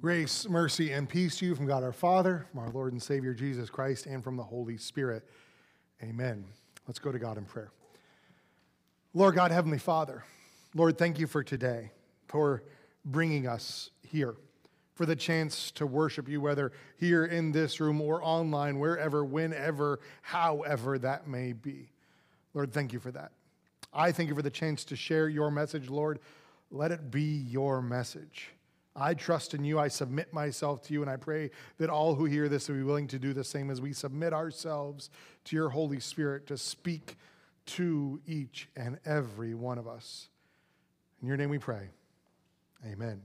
Grace, mercy, and peace to you from God our Father, from our Lord and Savior Jesus Christ, and from the Holy Spirit. Amen. Let's go to God in prayer. Lord God, Heavenly Father, Lord, thank you for today, for bringing us here, for the chance to worship you, whether here in this room or online, wherever, whenever, however that may be. Lord, thank you for that. I thank you for the chance to share your message, Lord. Let it be your message. I trust in you. I submit myself to you, and I pray that all who hear this will be willing to do the same as we submit ourselves to your Holy Spirit to speak to each and every one of us. In your name we pray. Amen.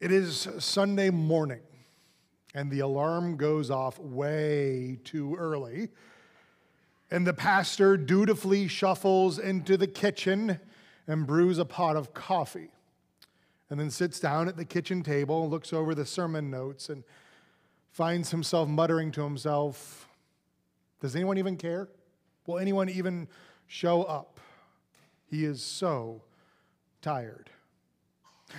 It is Sunday morning, and the alarm goes off way too early. And the pastor dutifully shuffles into the kitchen and brews a pot of coffee. And then sits down at the kitchen table, looks over the sermon notes, and finds himself muttering to himself, Does anyone even care? Will anyone even show up? He is so tired.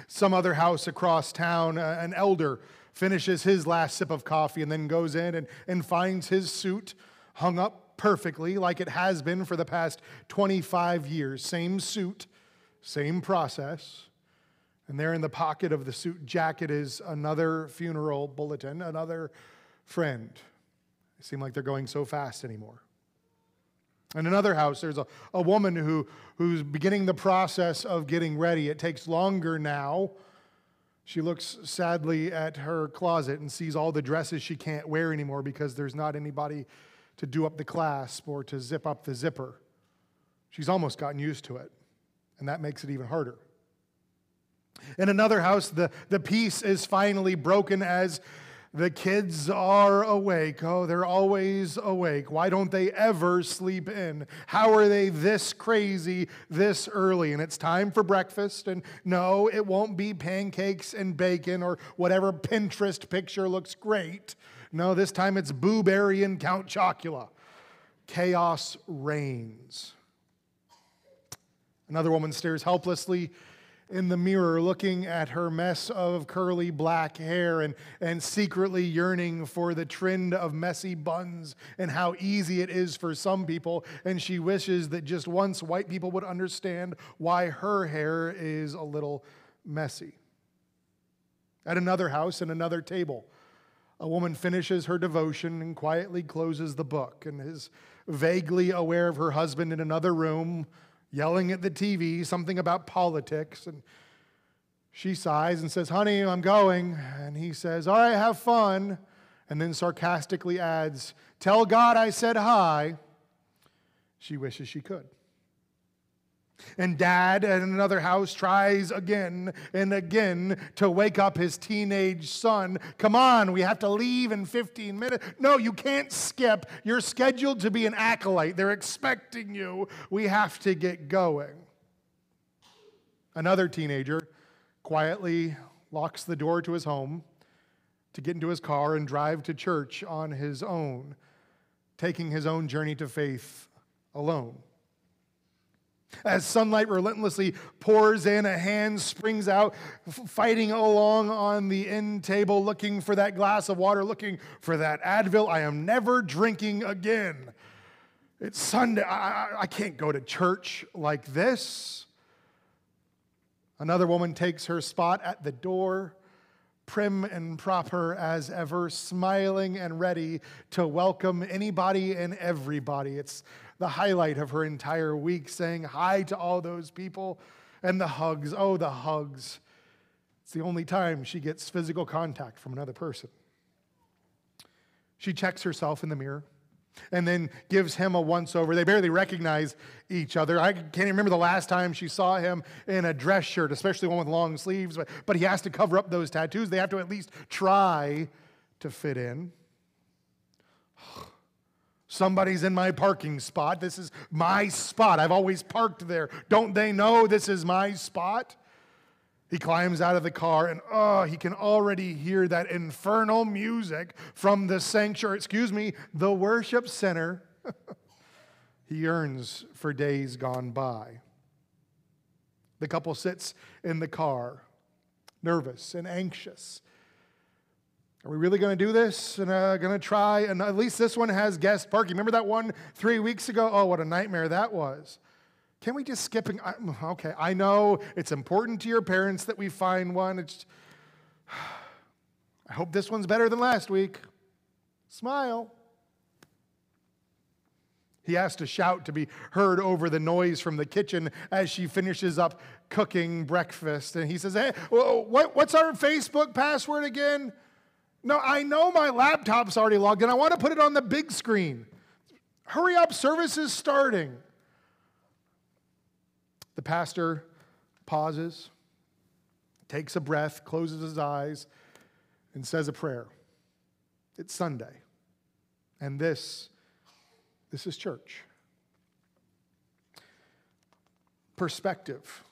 Some other house across town, an elder finishes his last sip of coffee and then goes in and, and finds his suit hung up perfectly, like it has been for the past 25 years. Same suit, same process. And there in the pocket of the suit jacket is another funeral bulletin, another friend. It seem like they're going so fast anymore. In another house, there's a, a woman who, who's beginning the process of getting ready. It takes longer now. She looks sadly at her closet and sees all the dresses she can't wear anymore because there's not anybody to do up the clasp or to zip up the zipper. She's almost gotten used to it and that makes it even harder. In another house, the, the peace is finally broken as the kids are awake. Oh, they're always awake. Why don't they ever sleep in? How are they this crazy this early? And it's time for breakfast. And no, it won't be pancakes and bacon or whatever Pinterest picture looks great. No, this time it's Boo Berry and Count Chocula. Chaos reigns. Another woman stares helplessly in the mirror, looking at her mess of curly black hair and, and secretly yearning for the trend of messy buns and how easy it is for some people. And she wishes that just once white people would understand why her hair is a little messy. At another house and another table, a woman finishes her devotion and quietly closes the book and is vaguely aware of her husband in another room yelling at the TV something about politics. And she sighs and says, Honey, I'm going. And he says, All right, have fun. And then sarcastically adds, Tell God I said hi. She wishes she could. And dad at another house tries again and again to wake up his teenage son. Come on, we have to leave in 15 minutes. No, you can't skip. You're scheduled to be an acolyte. They're expecting you. We have to get going. Another teenager quietly locks the door to his home to get into his car and drive to church on his own, taking his own journey to faith alone. As sunlight relentlessly pours in, a hand springs out, fighting along on the end table, looking for that glass of water, looking for that Advil. I am never drinking again. It's Sunday. I, I can't go to church like this. Another woman takes her spot at the door, prim and proper as ever, smiling and ready to welcome anybody and everybody. It's the highlight of her entire week, saying hi to all those people and the hugs. Oh, the hugs. It's the only time she gets physical contact from another person. She checks herself in the mirror and then gives him a once over. They barely recognize each other. I can't even remember the last time she saw him in a dress shirt, especially one with long sleeves, but, but he has to cover up those tattoos. They have to at least try to fit in. Somebody's in my parking spot. This is my spot. I've always parked there. Don't they know this is my spot? He climbs out of the car and oh, he can already hear that infernal music from the sanctuary, excuse me, the worship center. he yearns for days gone by. The couple sits in the car, nervous and anxious. Are we really going to do this and uh, going to try? And at least this one has guest parking. Remember that one three weeks ago? Oh, what a nightmare that was. Can we just skip? And, okay, I know it's important to your parents that we find one. It's, I hope this one's better than last week. Smile. He has to shout to be heard over the noise from the kitchen as she finishes up cooking breakfast. And he says, Hey, what's our Facebook password again? No, I know my laptop's already logged in. I want to put it on the big screen. Hurry up, service is starting. The pastor pauses, takes a breath, closes his eyes, and says a prayer. It's Sunday. And this this is church. Perspective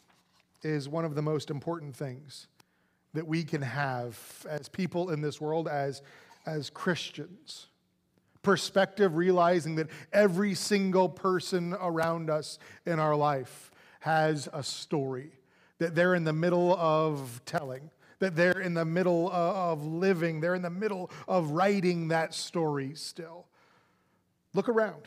is one of the most important things that we can have as people in this world, as, as Christians. Perspective, realizing that every single person around us in our life has a story that they're in the middle of telling, that they're in the middle of living, they're in the middle of writing that story still. Look around.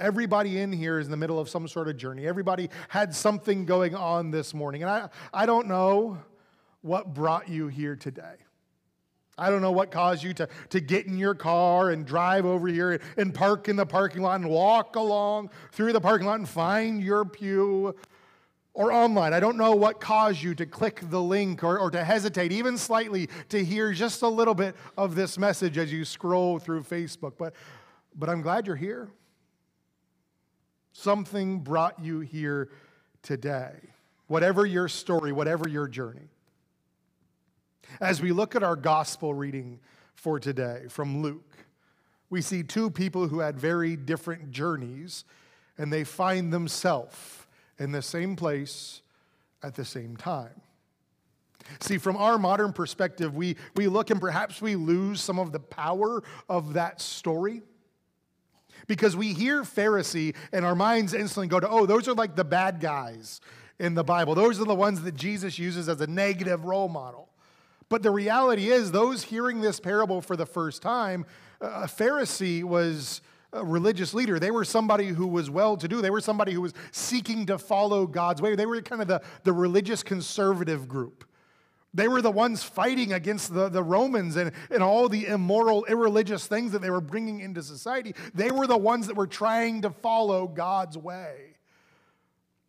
Everybody in here is in the middle of some sort of journey. Everybody had something going on this morning. And I, I don't know what brought you here today. I don't know what caused you to, to get in your car and drive over here and park in the parking lot and walk along through the parking lot and find your pew or online. I don't know what caused you to click the link or, or to hesitate even slightly to hear just a little bit of this message as you scroll through Facebook. But but I'm glad you're here. Something brought you here today, whatever your story, whatever your journey. As we look at our gospel reading for today from Luke, we see two people who had very different journeys, and they find themselves in the same place at the same time. See, from our modern perspective, we, we look and perhaps we lose some of the power of that story. Because we hear Pharisee and our minds instantly go to, oh, those are like the bad guys in the Bible. Those are the ones that Jesus uses as a negative role model. But the reality is, those hearing this parable for the first time, a Pharisee was a religious leader. They were somebody who was well to do. They were somebody who was seeking to follow God's way. They were kind of the, the religious conservative group. They were the ones fighting against the, the Romans and, and all the immoral, irreligious things that they were bringing into society. They were the ones that were trying to follow God's way.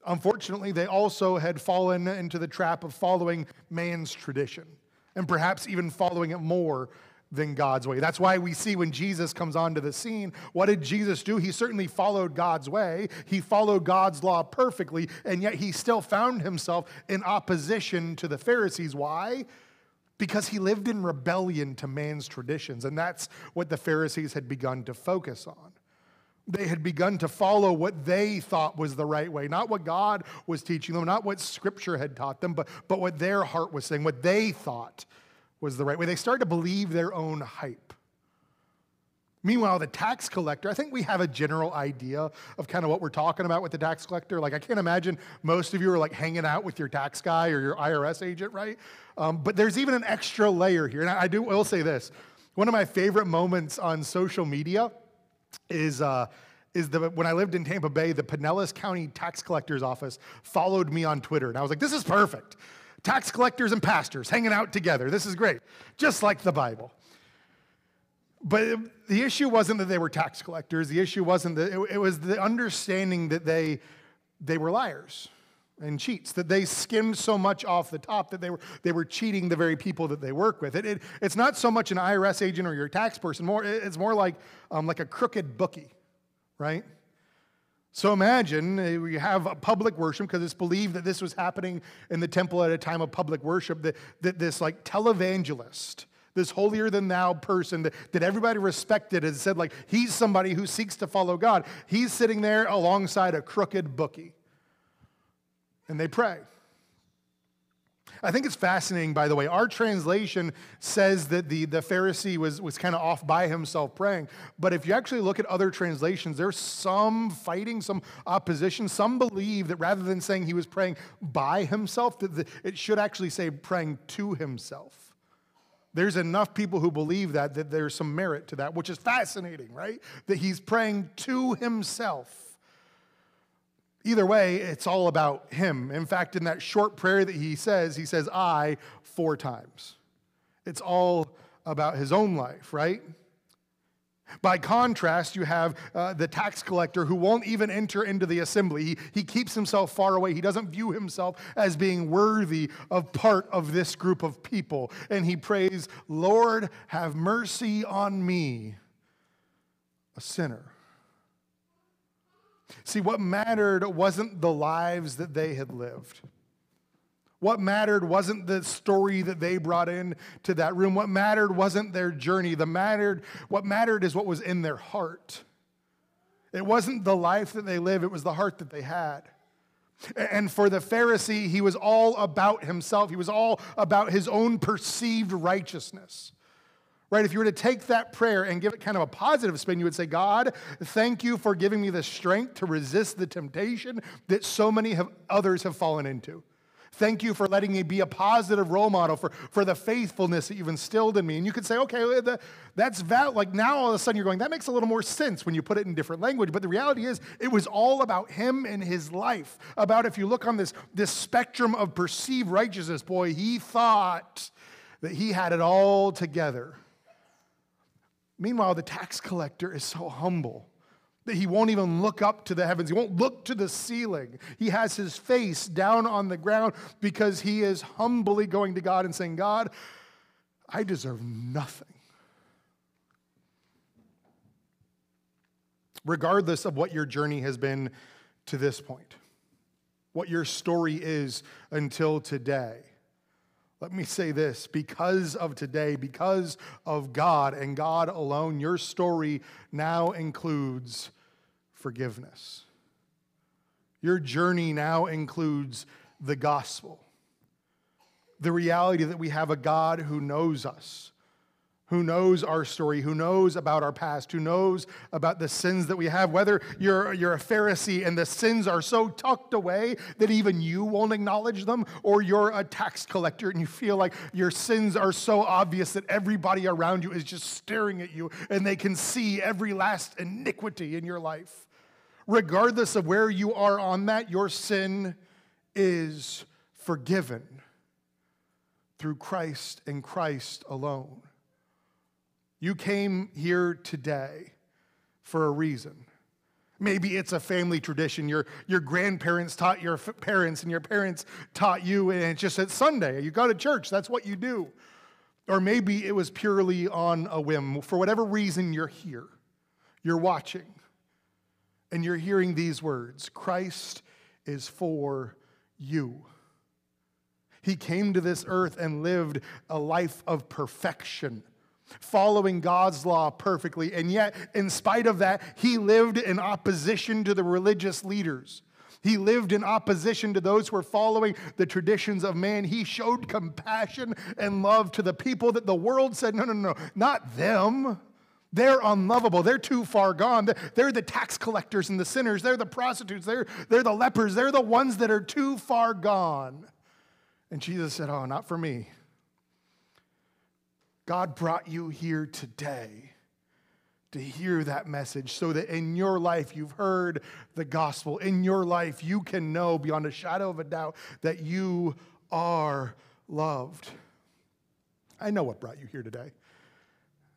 Unfortunately, they also had fallen into the trap of following man's tradition and perhaps even following it more than God's way. That's why we see when Jesus comes onto the scene, what did Jesus do? He certainly followed God's way, he followed God's law perfectly, and yet he still found himself in opposition to the Pharisees. Why? Because he lived in rebellion to man's traditions, and that's what the Pharisees had begun to focus on. They had begun to follow what they thought was the right way, not what God was teaching them, not what Scripture had taught them, but, but what their heart was saying, what they thought was the right way. They started to believe their own hype. Meanwhile, the tax collector, I think we have a general idea of kind of what we're talking about with the tax collector. Like, I can't imagine most of you are like hanging out with your tax guy or your IRS agent, right? Um, but there's even an extra layer here. And I do will say this one of my favorite moments on social media is. Uh, is the, when I lived in Tampa Bay, the Pinellas County Tax Collector's Office followed me on Twitter. And I was like, this is perfect tax collectors and pastors hanging out together. This is great, just like the Bible. But the issue wasn't that they were tax collectors. The issue wasn't that, it, it was the understanding that they, they were liars and cheats, that they skimmed so much off the top that they were, they were cheating the very people that they work with. It, it, it's not so much an IRS agent or your tax person, more, it's more like, um, like a crooked bookie, right? So imagine uh, we have a public worship because it's believed that this was happening in the temple at a time of public worship, that, that this like televangelist, this holier than thou person that, that everybody respected and said like he's somebody who seeks to follow God. He's sitting there alongside a crooked bookie. And they pray. I think it's fascinating, by the way. Our translation says that the, the Pharisee was, was kind of off by himself praying. But if you actually look at other translations, there's some fighting, some opposition. Some believe that rather than saying he was praying by himself, that the, it should actually say praying to himself. There's enough people who believe that, that there's some merit to that, which is fascinating, right? That he's praying to himself. Either way, it's all about him. In fact, in that short prayer that he says, he says, I four times. It's all about his own life, right? By contrast, you have uh, the tax collector who won't even enter into the assembly. He, he keeps himself far away. He doesn't view himself as being worthy of part of this group of people. And he prays, Lord, have mercy on me, a sinner. See, what mattered wasn't the lives that they had lived. What mattered wasn't the story that they brought in to that room. What mattered wasn't their journey. The mattered, what mattered is what was in their heart. It wasn't the life that they live, it was the heart that they had. And for the Pharisee, he was all about himself. He was all about his own perceived righteousness right? If you were to take that prayer and give it kind of a positive spin, you would say, God, thank you for giving me the strength to resist the temptation that so many have, others have fallen into. Thank you for letting me be a positive role model for, for the faithfulness that you've instilled in me. And you could say, okay, that's valid. Like now all of a sudden you're going, that makes a little more sense when you put it in different language. But the reality is, it was all about him and his life. About if you look on this, this spectrum of perceived righteousness, boy, he thought that he had it all together. Meanwhile, the tax collector is so humble that he won't even look up to the heavens. He won't look to the ceiling. He has his face down on the ground because he is humbly going to God and saying, God, I deserve nothing. Regardless of what your journey has been to this point, what your story is until today let me say this because of today, because of God and God alone, your story now includes forgiveness. Your journey now includes the gospel. The reality that we have a God who knows us, who knows our story, who knows about our past, who knows about the sins that we have. Whether you're, you're a Pharisee and the sins are so tucked away that even you won't acknowledge them, or you're a tax collector and you feel like your sins are so obvious that everybody around you is just staring at you and they can see every last iniquity in your life. Regardless of where you are on that, your sin is forgiven through Christ and Christ alone. You came here today for a reason. Maybe it's a family tradition. Your, your grandparents taught your f- parents, and your parents taught you, and it's just at Sunday. You go to church, that's what you do. Or maybe it was purely on a whim. For whatever reason, you're here, you're watching, and you're hearing these words Christ is for you. He came to this earth and lived a life of perfection following God's law perfectly. And yet, in spite of that, he lived in opposition to the religious leaders. He lived in opposition to those who were following the traditions of man. He showed compassion and love to the people that the world said, no, no, no, not them. They're unlovable. They're too far gone. They're the tax collectors and the sinners. They're the prostitutes. They're, they're the lepers. They're the ones that are too far gone. And Jesus said, Oh, not for me. God brought you here today to hear that message so that in your life you've heard the gospel. In your life, you can know beyond a shadow of a doubt that you are loved. I know what brought you here today.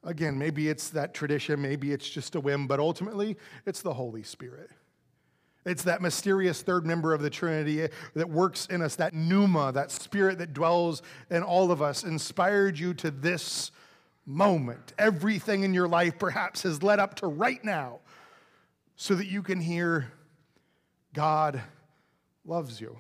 Again, maybe it's that tradition, maybe it's just a whim, but ultimately, it's the Holy Spirit. It's that mysterious third member of the Trinity that works in us, that pneuma, that spirit that dwells in all of us, inspired you to this moment. Everything in your life perhaps has led up to right now so that you can hear God loves you.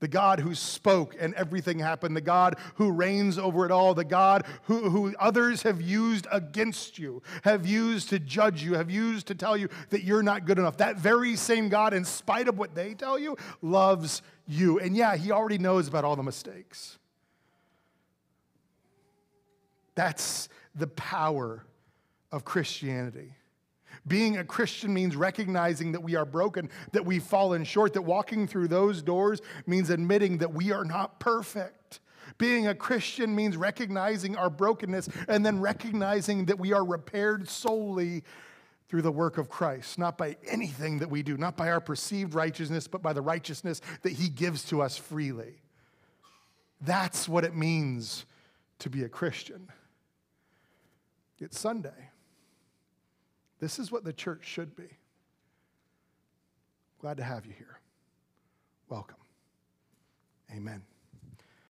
The God who spoke and everything happened, the God who reigns over it all, the God who, who others have used against you, have used to judge you, have used to tell you that you're not good enough. That very same God, in spite of what they tell you, loves you. And yeah, He already knows about all the mistakes. That's the power of Christianity. Being a Christian means recognizing that we are broken, that we've fallen short, that walking through those doors means admitting that we are not perfect. Being a Christian means recognizing our brokenness and then recognizing that we are repaired solely through the work of Christ, not by anything that we do, not by our perceived righteousness, but by the righteousness that He gives to us freely. That's what it means to be a Christian. It's Sunday. This is what the church should be. Glad to have you here. Welcome. Amen.